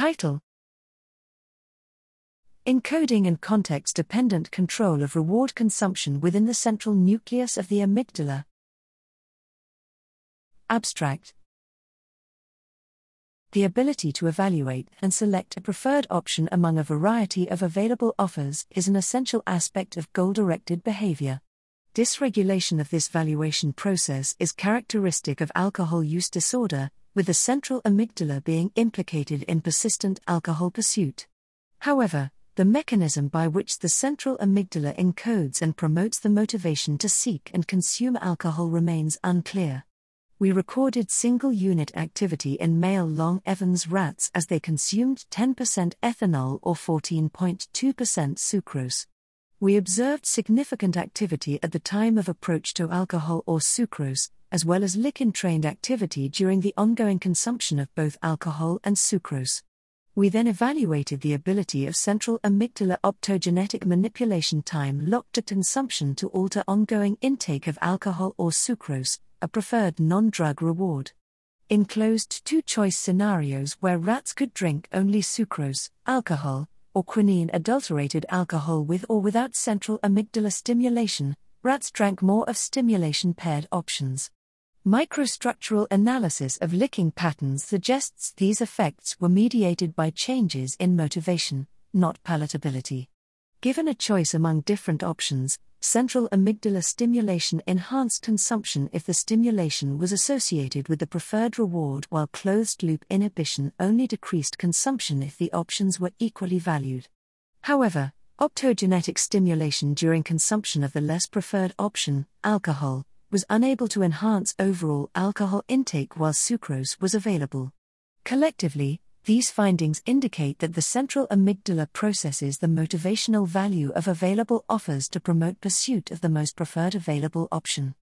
Title Encoding and context dependent control of reward consumption within the central nucleus of the amygdala. Abstract The ability to evaluate and select a preferred option among a variety of available offers is an essential aspect of goal directed behavior. Dysregulation of this valuation process is characteristic of alcohol use disorder, with the central amygdala being implicated in persistent alcohol pursuit. However, the mechanism by which the central amygdala encodes and promotes the motivation to seek and consume alcohol remains unclear. We recorded single unit activity in male Long Evans rats as they consumed 10% ethanol or 14.2% sucrose we observed significant activity at the time of approach to alcohol or sucrose, as well as lick entrained activity during the ongoing consumption of both alcohol and sucrose. We then evaluated the ability of central amygdala optogenetic manipulation time locked to consumption to alter ongoing intake of alcohol or sucrose, a preferred non drug reward. In closed two choice scenarios where rats could drink only sucrose, alcohol, or quinine adulterated alcohol with or without central amygdala stimulation, rats drank more of stimulation paired options. Microstructural analysis of licking patterns suggests these effects were mediated by changes in motivation, not palatability. Given a choice among different options, central amygdala stimulation enhanced consumption if the stimulation was associated with the preferred reward, while closed loop inhibition only decreased consumption if the options were equally valued. However, optogenetic stimulation during consumption of the less preferred option, alcohol, was unable to enhance overall alcohol intake while sucrose was available. Collectively, these findings indicate that the central amygdala processes the motivational value of available offers to promote pursuit of the most preferred available option.